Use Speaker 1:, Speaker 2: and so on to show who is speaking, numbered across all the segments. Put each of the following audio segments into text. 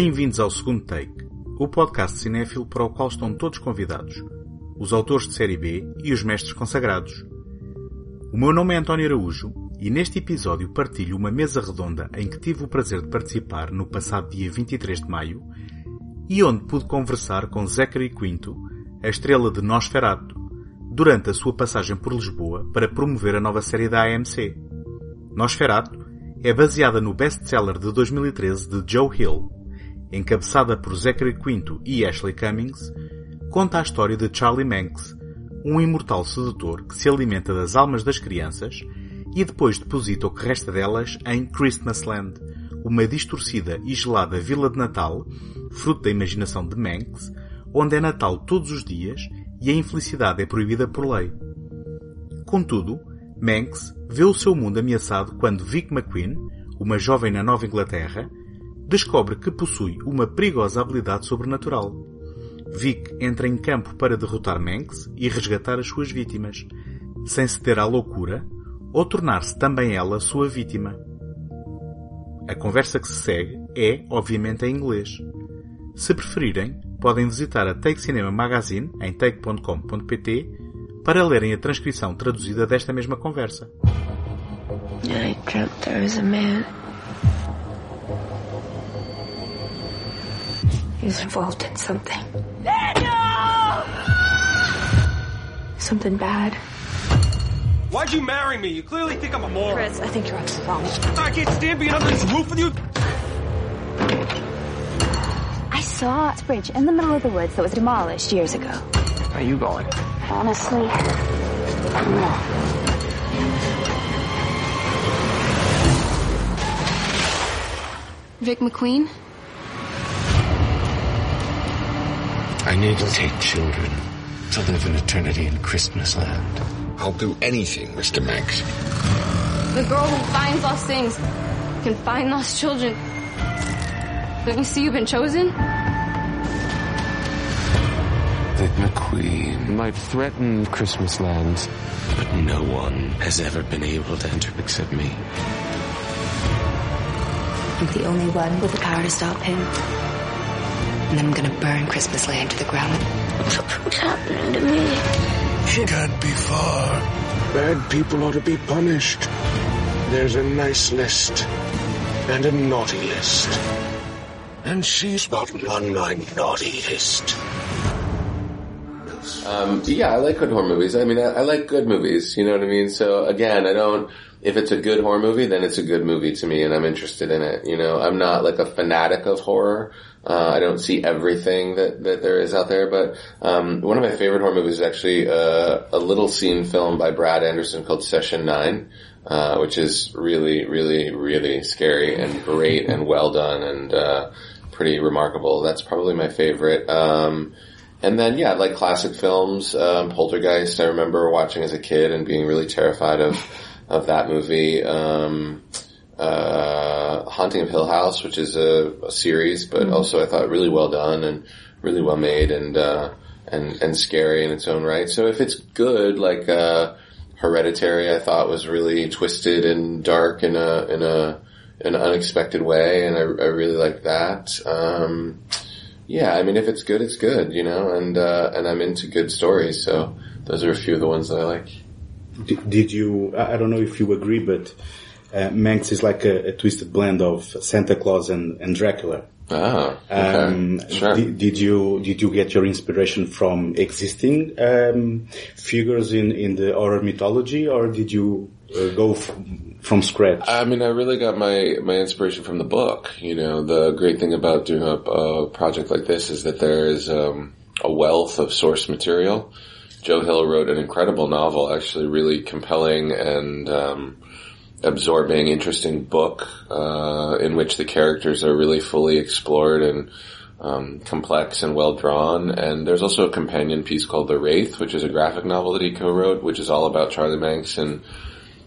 Speaker 1: Bem-vindos ao segundo take, o podcast cinéfilo para o qual estão todos convidados, os autores de série B e os mestres consagrados. O meu nome é António Araújo e neste episódio partilho uma mesa redonda em que tive o prazer de participar no passado dia 23 de maio e onde pude conversar com Zachary Quinto, a estrela de Nosferatu, durante a sua passagem por Lisboa para promover a nova série da AMC. Nosferatu é baseada no best-seller de 2013 de Joe Hill, encabeçada por Zachary Quinto e Ashley Cummings, conta a história de Charlie Manx, um imortal sedutor que se alimenta das almas das crianças e depois deposita o que resta delas em Christmasland, uma distorcida e gelada vila de Natal, fruto da imaginação de Manx, onde é Natal todos os dias e a infelicidade é proibida por lei. Contudo, Manx vê o seu mundo ameaçado quando Vic McQueen, uma jovem na Nova Inglaterra, descobre que possui uma perigosa habilidade sobrenatural. Vic entra em campo para derrotar Manx e resgatar as suas vítimas, sem ceder à loucura ou tornar-se também ela sua vítima. A conversa que se segue é, obviamente, em inglês. Se preferirem, podem visitar a Take Cinema Magazine em take.com.pt para lerem a transcrição traduzida desta mesma conversa.
Speaker 2: I dreamt there was a man. He was involved in something. Something bad.
Speaker 3: Why'd you marry me? You clearly think I'm a moron.
Speaker 2: Chris, I think you're on the phone.
Speaker 3: I can't stand being under this roof with you.
Speaker 4: I saw a bridge in the middle of the woods that was demolished years ago.
Speaker 3: Where are you going?
Speaker 4: Honestly, I don't know.
Speaker 5: Vic McQueen?
Speaker 6: I need to take children to live in eternity in Christmas land.
Speaker 7: I'll do anything, Mr. Manx.
Speaker 5: The girl who finds lost things can find lost children. Don't you see you've been chosen?
Speaker 6: Vic McQueen might threaten Christmas land, but no one has ever been able to enter except me.
Speaker 8: I'm the only one with the power to stop him. And I'm gonna burn Christmas Land to the ground.
Speaker 2: What's happening to me?
Speaker 7: She can't be far. Bad people ought to be punished. There's a nice list and a naughty list. And she's not on my naughty list.
Speaker 9: Um, yeah, I like good horror movies. I mean, I, I like good movies. You know what I mean? So again, I don't. If it's a good horror movie, then it's a good movie to me, and I'm interested in it. You know, I'm not like a fanatic of horror. Uh, I don't see everything that that there is out there, but um, one of my favorite horror movies is actually uh, a little seen film by Brad Anderson called Session Nine. Uh, which is really, really, really scary and great and well done and uh, pretty remarkable. That's probably my favorite. Um, and then, yeah, like classic films, um, Poltergeist, I remember watching as a kid and being really terrified of, of that movie. Um, uh, Haunting of Hill House, which is a, a series, but also I thought really well done and really well made and, uh, and, and scary in its own right. So if it's good, like, uh, Hereditary, I thought was really twisted and dark in a, in a, in an unexpected way, and I, I really like that. Um, yeah, I mean, if it's good, it's good, you know, and, uh, and I'm into good stories, so those are a few of the ones that I like.
Speaker 1: Did, did you, I I don't know if you agree, but uh, Manx is like a, a twisted blend of Santa Claus and, and Dracula.
Speaker 9: Oh, okay.
Speaker 1: Um,
Speaker 9: sure.
Speaker 1: did, did you did you get your inspiration from existing um, figures in, in the horror mythology, or did you uh, go f- from scratch?
Speaker 9: I mean, I really got my, my inspiration from the book. You know, the great thing about doing a, a project like this is that there is um, a wealth of source material. Joe Hill wrote an incredible novel, actually really compelling and um, absorbing, interesting book uh, in which the characters are really fully explored and um, complex and well drawn. And there's also a companion piece called The Wraith, which is a graphic novel that he co-wrote, which is all about Charlie Manx and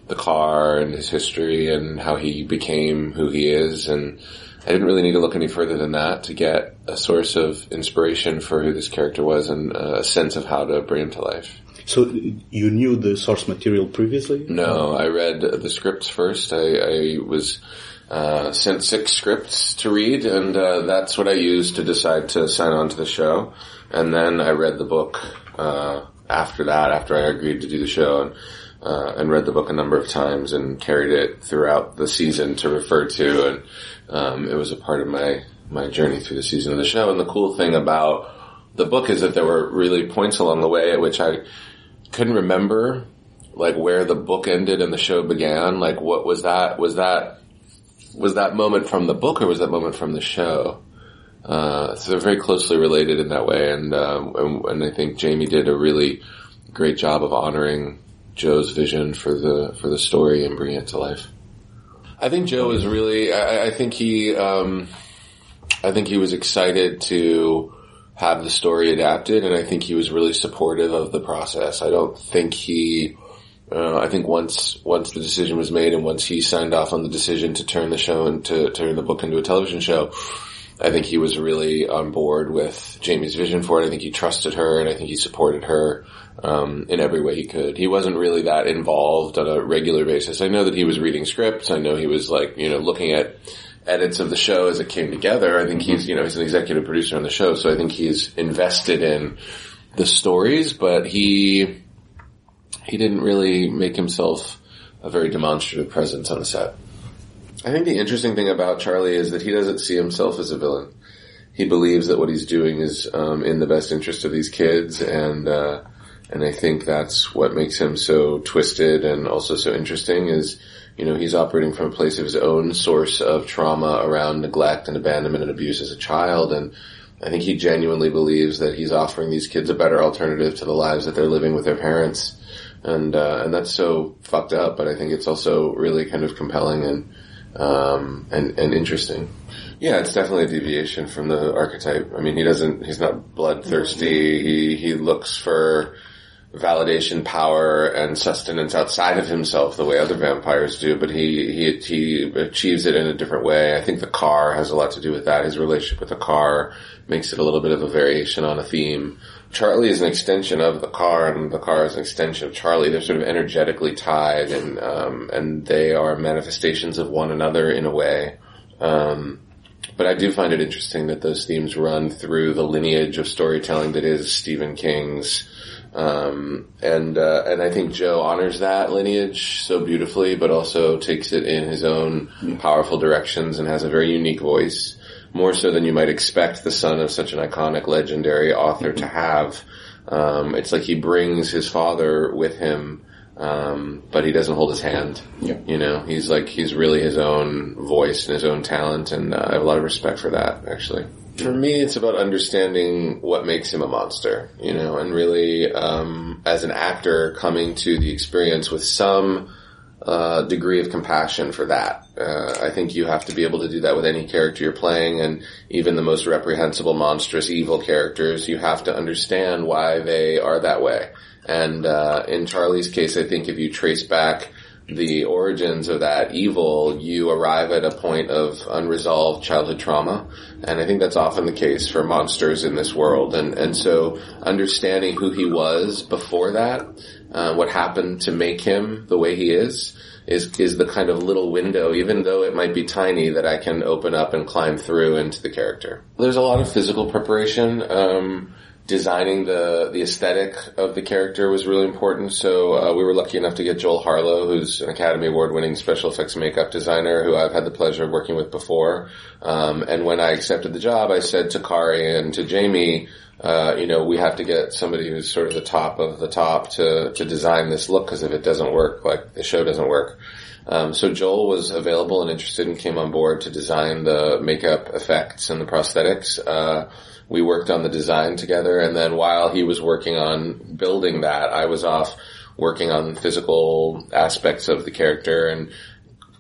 Speaker 9: the car and his history and how he became who he is. And I didn't really need to look any further than that to get a source of inspiration for who this character was and a sense of how to bring him to life.
Speaker 1: So you knew the source material previously?
Speaker 9: No, I read the scripts first. I, I was uh, sent six scripts to read, and uh, that's what I used to decide to sign on to the show. And then I read the book uh, after that, after I agreed to do the show, and, uh, and read the book a number of times and carried it throughout the season to refer to, and um, it was a part of my my journey through the season of the show. And the cool thing about the book is that there were really points along the way at which I couldn't remember like where the book ended and the show began. Like what was that? Was that was that moment from the book or was that moment from the show? Uh, so they're very closely related in that way, and, um, and, and I think Jami did a really great job of honoring Joe's vision for the for the story and bringing it to life. I think Joe was really. I, I think he. Um, I think he was excited to have the story adapted, and I think he was really supportive of the process. I don't think he. Uh, I think once once the decision was made, and once he signed off on the decision to turn the show and to turn the book into a television show, I think he was really on board with Jami's vision for it. I think he trusted her, and I think he supported her um, in every way he could. He wasn't really that involved on a regular basis. I know that he was reading scripts. I know he was like you know looking at edits of the show as it came together. I think he's, you know, he's an executive producer on the show, so I think he's invested in the stories, but he, he didn't really make himself a very demonstrative presence on the set. I think the interesting thing about Charlie is that he doesn't see himself as a villain. He believes that what he's doing is um, in the best interest of these kids, and uh, and I think that's what makes him so twisted and also so interesting. Is you know, he's operating from a place of his own source of trauma around neglect and abandonment and abuse as a child. And I think he genuinely believes that he's offering these kids a better alternative to the lives that they're living with their parents. And, uh, and that's so fucked up, but I think it's also really kind of compelling and, um, and, and interesting. Yeah, it's definitely a deviation from the archetype. I mean, he doesn't, he's not bloodthirsty. He, he looks for, validation, power, and sustenance outside of himself the way other vampires do, but he, he, he achieves it in a different way. I think the car has a lot to do with that. His relationship with the car makes it a little bit of a variation on a theme. Charlie is an extension of the car, and the car is an extension of Charlie. They're sort of energetically tied, and um, and they are manifestations of one another in a way. Um, but I do find it interesting that those themes run through the lineage of storytelling that is Stephen King's um, and uh, and I think Joe honors that lineage so beautifully, but also takes it in his own powerful directions and has a very unique voice, more so than you might expect the son of such an iconic, legendary author to have. Um, it's like he brings his father with him, um, but he doesn't hold his hand.
Speaker 10: Yeah.
Speaker 9: You know, he's like he's really his own voice and his own talent, and uh, I have a lot of respect for that. Actually. For me, it's about understanding what makes him a monster, you know, and really, um, as an actor, coming to the experience with some uh, degree of compassion for that. Uh, I think you have to be able to do that with any character you're playing, and even the most reprehensible, monstrous, evil characters. You have to understand why they are that way. And uh, in Charlie's case, I think if you trace back the origins of that evil, you arrive at a point of unresolved childhood trauma. And I think that's often the case for monsters in this world. And, and so understanding who he was before that, uh, what happened to make him the way he is, is, is the kind of little window, even though it might be tiny, that I can open up and climb through into the character. There's a lot of physical preparation. Um, designing the the aesthetic of the character was really important. So uh, we were lucky enough to get Joel Harlow, who's an Academy Award winning special effects makeup designer, who I've had the pleasure of working with before. Um, and when I accepted the job, I said to Kari and to Jami. Uh, you know, we have to get somebody who's sort of the top of the top to, to design this look because if it doesn't work, like the show doesn't work. Um, so Joel was available and interested and came on board to design the makeup effects and the prosthetics. Uh, we worked on the design together and then while he was working on building that, I was off working on physical aspects of the character and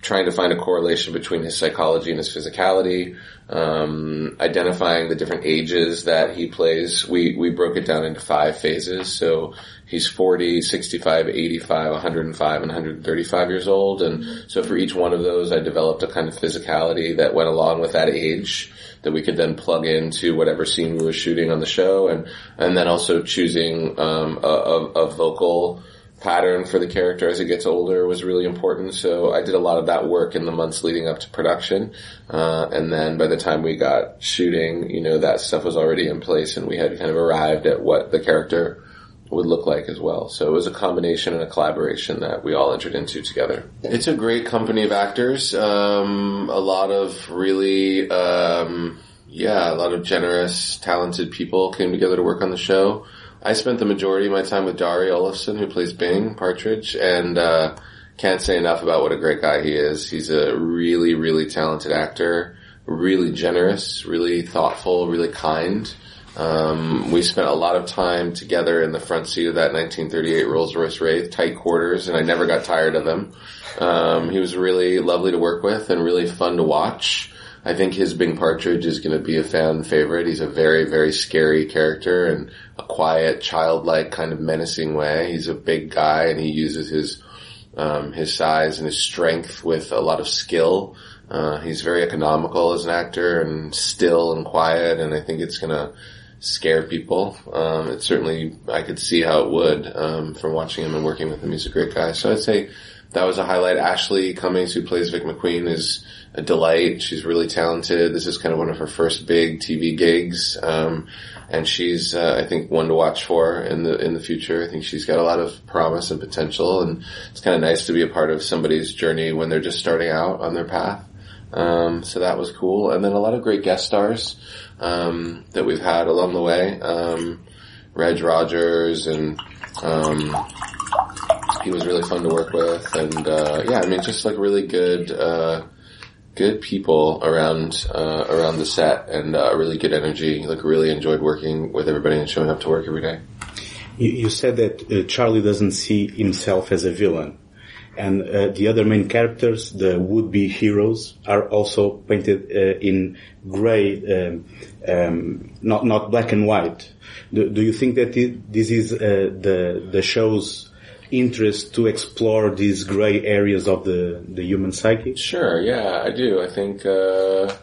Speaker 9: trying to find a correlation between his psychology and his physicality, um, identifying the different ages that he plays. We, we broke it down into five phases. So he's 40, 65, 85, 105, and 135 years old. And so for each one of those, I developed a kind of physicality that went along with that age that we could then plug into whatever scene we were shooting on the show. And, and then also choosing, um, a, a, a vocal, pattern for the character as it gets older was really important. So I did a lot of that work in the months leading up to production. Uh, and then by the time we got shooting, you know, that stuff was already in place and we had kind of arrived at what the character would look like as well. So it was a combination and a collaboration that we all entered into together. It's a great company of actors. Um, a lot of really, um, yeah, a lot of generous, talented people came together to work on the show. I spent the majority of my time with Darri Olafsson, who plays Bing Partridge, and uh, can't say enough about what a great guy he is. He's a really, really talented actor, really generous, really thoughtful, really kind. Um, we spent a lot of time together in the front seat of that 1938 Rolls Royce Wraith, tight quarters, and I never got tired of him. Um, he was really lovely to work with and really fun to watch. I think his Bing Partridge is going to be a fan favorite. He's a very, very scary character and a quiet, childlike kind of menacing way. He's a big guy and he uses his, um, his size and his strength with a lot of skill. Uh, he's very economical as an actor and still and quiet and I think it's gonna scare people. Um, it certainly, I could see how it would, um, from watching him and working with him. He's a great guy. So I'd say that was a highlight. Ashleigh Cummings, who plays Vic McQueen, is a delight. She's really talented. This is kind of one of her first big TV gigs. Um, and she's, uh, I think, one to watch for in the, in the future. I think she's got a lot of promise and potential and it's kind of nice to be a part of somebody's journey when they're just starting out on their path. Um, so that was cool. And then a lot of great guest stars, um, that we've had along the way. Um, Reg Rogers and, um, he was really fun to work with and, uh, yeah, I mean, just like really good, uh, good people around uh, around the set and uh, really good energy. Like really enjoyed working with everybody and showing up to work every day.
Speaker 1: You, you said that uh, Charlie doesn't see himself as a villain, and uh, the other main characters, the would-be heroes, are also painted uh, in grey, um, um, not not black and white. Do, do you think that this is the the show's interest to explore these gray areas of the, the human psyche?
Speaker 9: Sure, yeah, I do. I think, uh,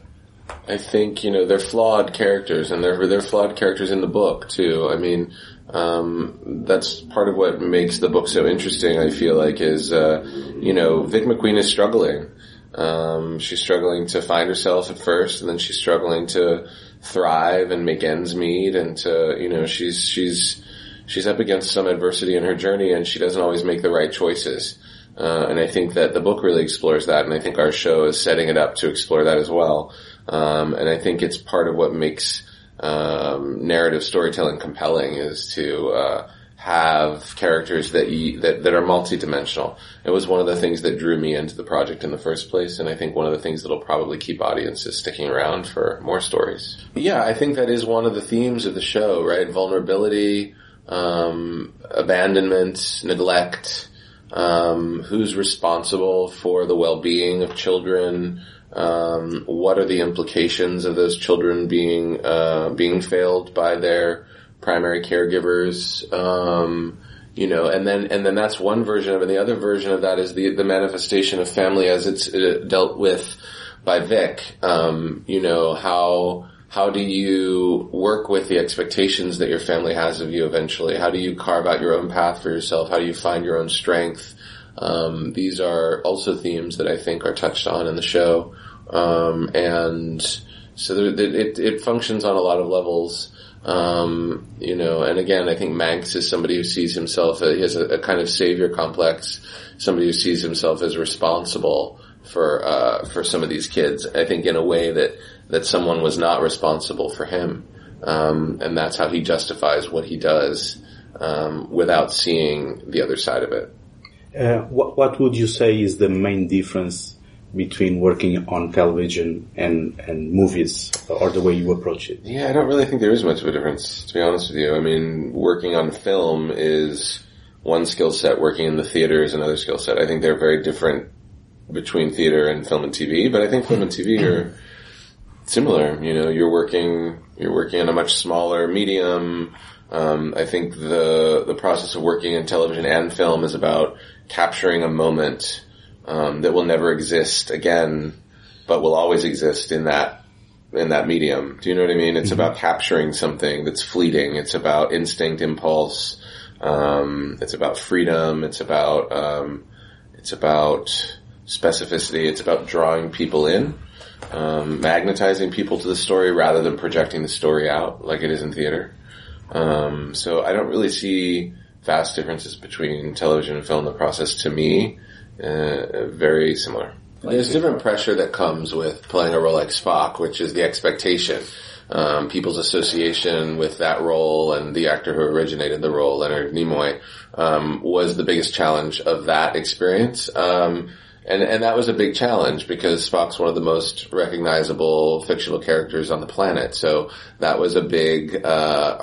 Speaker 9: I think, you know, they're flawed characters and they're, they're flawed characters in the book too. I mean, um, that's part of what makes the book so interesting, I feel like, is, uh, you know, Vic McQueen is struggling. Um, she's struggling to find herself at first and then she's struggling to thrive and make ends meet and to, you know, she's, she's, she's up against some adversity in her journey and she doesn't always make the right choices. Uh, and I think that the book really explores that, and I think our show is setting it up to explore that as well. Um, and I think it's part of what makes um, narrative storytelling compelling is to uh, have characters that you, that that are multidimensional. It was one of the things that drew me into the project in the first place, and I think one of the things that'll probably keep audiences sticking around for more stories. Yeah, I think that is one of the themes of the show, right? Vulnerability um, abandonment, neglect, um, who's responsible for the well-being of children, um, what are the implications of those children being uh, being failed by their primary caregivers, um, you know, and then and then that's one version of it. The other version of that is the the manifestation of family as it's uh, dealt with by Vic. Um, you know how how do you work with the expectations that your family has of you eventually? How do you carve out your own path for yourself? How do you find your own strength? Um, these are also themes that I think are touched on in the show. Um, and so there, it, it functions on a lot of levels. Um, you know, and again, I think Manx is somebody who sees himself, he has a, a kind of savior complex, somebody who sees himself as responsible for, uh, for some of these kids. I think in a way that that someone was not responsible for him. Um, and that's how he justifies what he does um, without seeing the other side of it.
Speaker 1: Uh, what, what would you say is the main difference between working on television and, and movies or the way you approach it?
Speaker 9: Yeah, I don't really think there is much of a difference, to be honest with you. I mean, working on film is one skill set, working in the theater is another skill set. I think they're very different between theater and film and TV, but I think film and TV are similar. You know, you're working you're working in a much smaller medium. Um, I think the the process of working in television and film is about capturing a moment um, that will never exist again, but will always exist in that in that medium. Do you know what I mean? It's mm-hmm. about capturing something that's fleeting. It's about instinct, impulse, Um, it's about freedom. It's about um, it's about specificity. It's about drawing people in, um, magnetizing people to the story rather than projecting the story out like it is in theater. Um, so I don't really see vast differences between television and film. The process to me, uh, very similar. There's different pressure that comes with playing a role like Spock, which is the expectation. Um, people's association with that role and the actor who originated the role, Leonard Nimoy, um, was the biggest challenge of that experience. Um, and and that was a big challenge because Spock's one of the most recognizable fictional characters on the planet. So that was a big uh,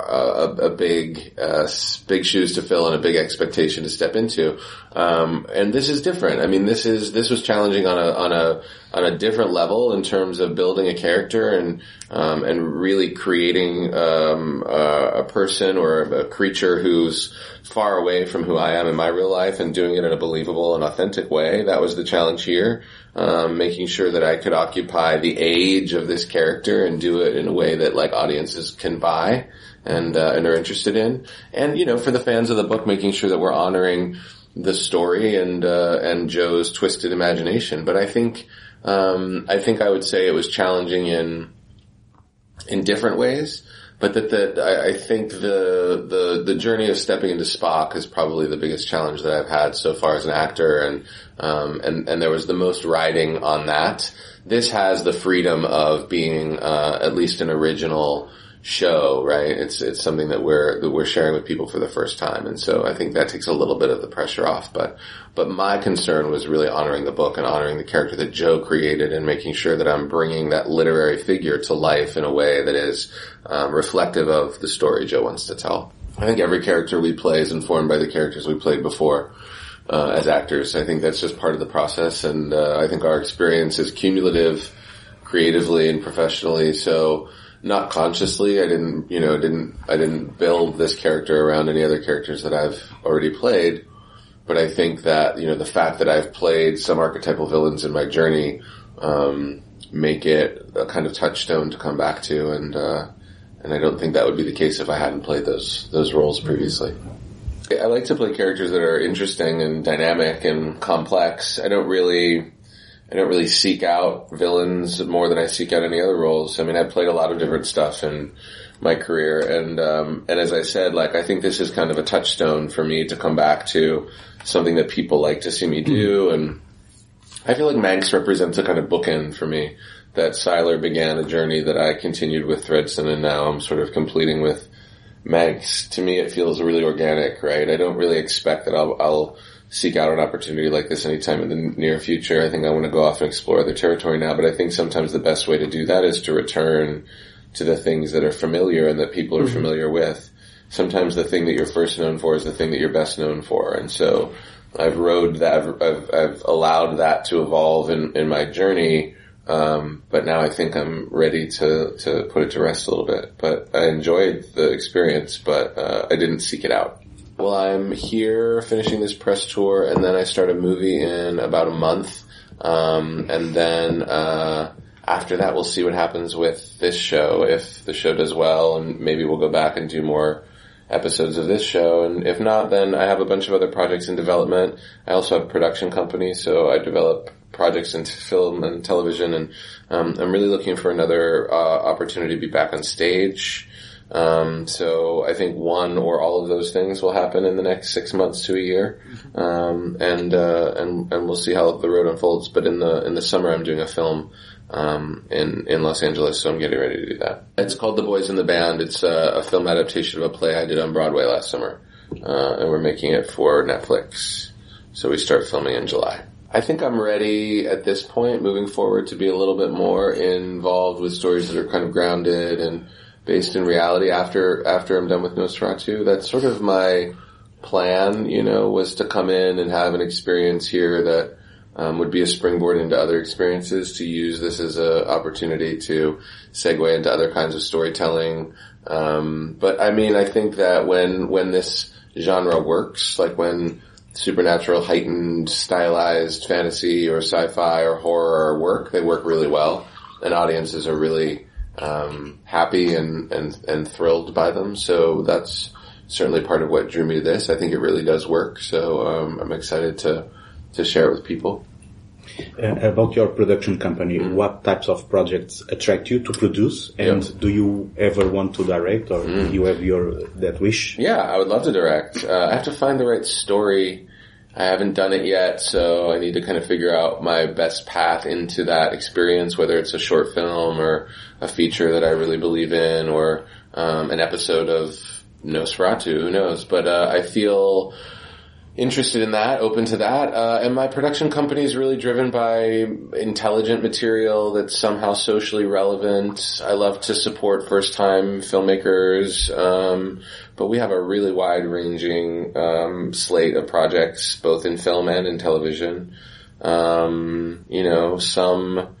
Speaker 9: a, a, big uh, big shoes to fill and a big expectation to step into. Um, and this is different. I mean, this is this was challenging on a on a on a different level in terms of building a character and um, and really creating um, a, a person or a creature who's far away from who I am in my real life and doing it in a believable and authentic way. That was the challenge here. Um, making sure that I could occupy the age of this character and do it in a way that like audiences can buy and uh, and are interested in. And you know, for the fans of the book, making sure that we're honoring the story and uh, and Joe's twisted imagination. But I think um, I think I would say it was challenging in in different ways but that that I, I, think the the the journey of stepping into Spock is probably the biggest challenge that I've had so far as an actor, and um, and and there was the most riding on that. This has the freedom of being uh, at least an original show, right? It's it's something that we're that we're sharing with people for the first time, and so I think that takes a little bit of the pressure off. But but my concern was really honoring the book and honoring the character that Joe created, and making sure that I'm bringing that literary figure to life in a way that is um, reflective of the story Joe wants to tell. I think every character we play is informed by the characters we played before. Uh, as actors, I think that's just part of the process, and uh, I think our experience is cumulative, creatively and professionally. So not consciously. I didn't, you know, didn't, I didn't build this character around any other characters that I've already played. But I think that, you know, the fact that I've played some archetypal villains in my journey, um, make it a kind of touchstone to come back to and, uh, and I don't think that would be the case if I hadn't played those, those roles previously. I like to play characters that are interesting and dynamic and complex. I don't really, I don't really seek out villains more than I seek out any other roles. I mean, I've played a lot of different stuff in my career, and um, and as I said, like I think this is kind of a touchstone for me to come back to something that people like to see me do, and I feel like Manx represents a kind of bookend for me. That Sylar began a journey that I continued with Thredson, and now I'm sort of completing with Manx. To me, it feels really organic, right? I don't really expect that I'll, I'll seek out an opportunity like this anytime in the near future. I think I want to go off and explore other territory now, but I think sometimes the best way to do that is to return to the things that are familiar and that people are mm-hmm. familiar with. Sometimes the thing that you're first known for is the thing that you're best known for. And so I've rode that, I've, I've, I've allowed that to evolve in, in my journey. Um, but now I think I'm ready to, to put it to rest a little bit. But I enjoyed the experience, but, uh, I didn't seek it out. Well, I'm here finishing this press tour, and then I start a movie in about a month, um, and then uh, after that, we'll see what happens with this show. If the show does well, and maybe we'll go back and do more episodes of this show, and if not, then I have a bunch of other projects in development. I also have a production company, so I develop projects in film and television, and um, I'm really looking for another uh, opportunity to be back on stage. Um, so I think one or all of those things will happen in the next six months to a year, um, and uh, and and we'll see how the road unfolds. But in the in the summer, I'm doing a film um, in in Los Angeles, so I'm getting ready to do that. It's called The Boys in the Band. It's a, a film adaptation of a play I did on Broadway last summer, uh, and we're making it for Netflix. So we start filming in July. I think I'm ready at this point, moving forward, to be a little bit more involved with stories that are kind of grounded and based in reality after after I'm done with Nosferatu. That's sort of my plan, you know, was to come in and have an experience here that um, would be a springboard into other experiences. To use this as an opportunity to segue into other kinds of storytelling. Um, but I mean, I think that when when this genre works, like when supernatural, heightened, stylized fantasy or sci-fi or horror work, they work really well, and audiences are really um, happy and, and, and thrilled by them. So that's certainly part of what drew me to this. I think it really does work. So um, I'm excited to to share it with people.
Speaker 1: Uh, about your production company,
Speaker 9: Mm-hmm.
Speaker 1: what types of projects attract you to produce, and do you ever want to direct, or
Speaker 9: Mm.
Speaker 1: do you have your that wish?
Speaker 9: Yeah, I would love to direct. Uh, I have to find the right story. I haven't done it yet, so I need to kind of figure out my best path into that experience, whether it's a short film or a feature that I really believe in or um, an episode of Nosferatu, who knows. But uh, I feel interested in that, open to that. Uh, and my production company is really driven by intelligent material that's somehow socially relevant. I love to support first time filmmakers. Um, but we have a really wide ranging, um, slate of projects, both in film and in television. Um, you know, some,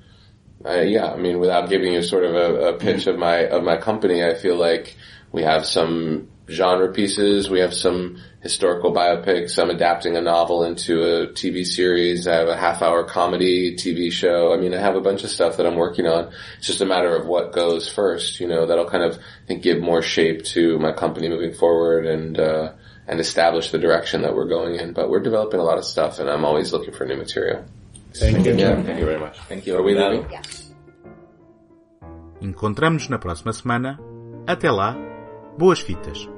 Speaker 9: uh, yeah, I mean, without giving you sort of a, a pitch of my, of my company, I feel like we have some genre pieces. We have some historical biopics. I'm adapting a novel into a TV series. I have a half hour comedy TV show. I mean, I have a bunch of stuff that I'm working on. It's just a matter of what goes first, you know, that'll kind of I think, give more shape to my company moving forward and, uh, and establish the direction that we're going in. But we're developing a lot of stuff and I'm always looking for new material.
Speaker 1: Thank you.
Speaker 9: Yeah, thank you very much.
Speaker 10: Thank you.
Speaker 9: Are we
Speaker 10: Obrigado.
Speaker 9: leaving?
Speaker 1: Encontramos-nos na próxima semana. Até lá, boas fitas.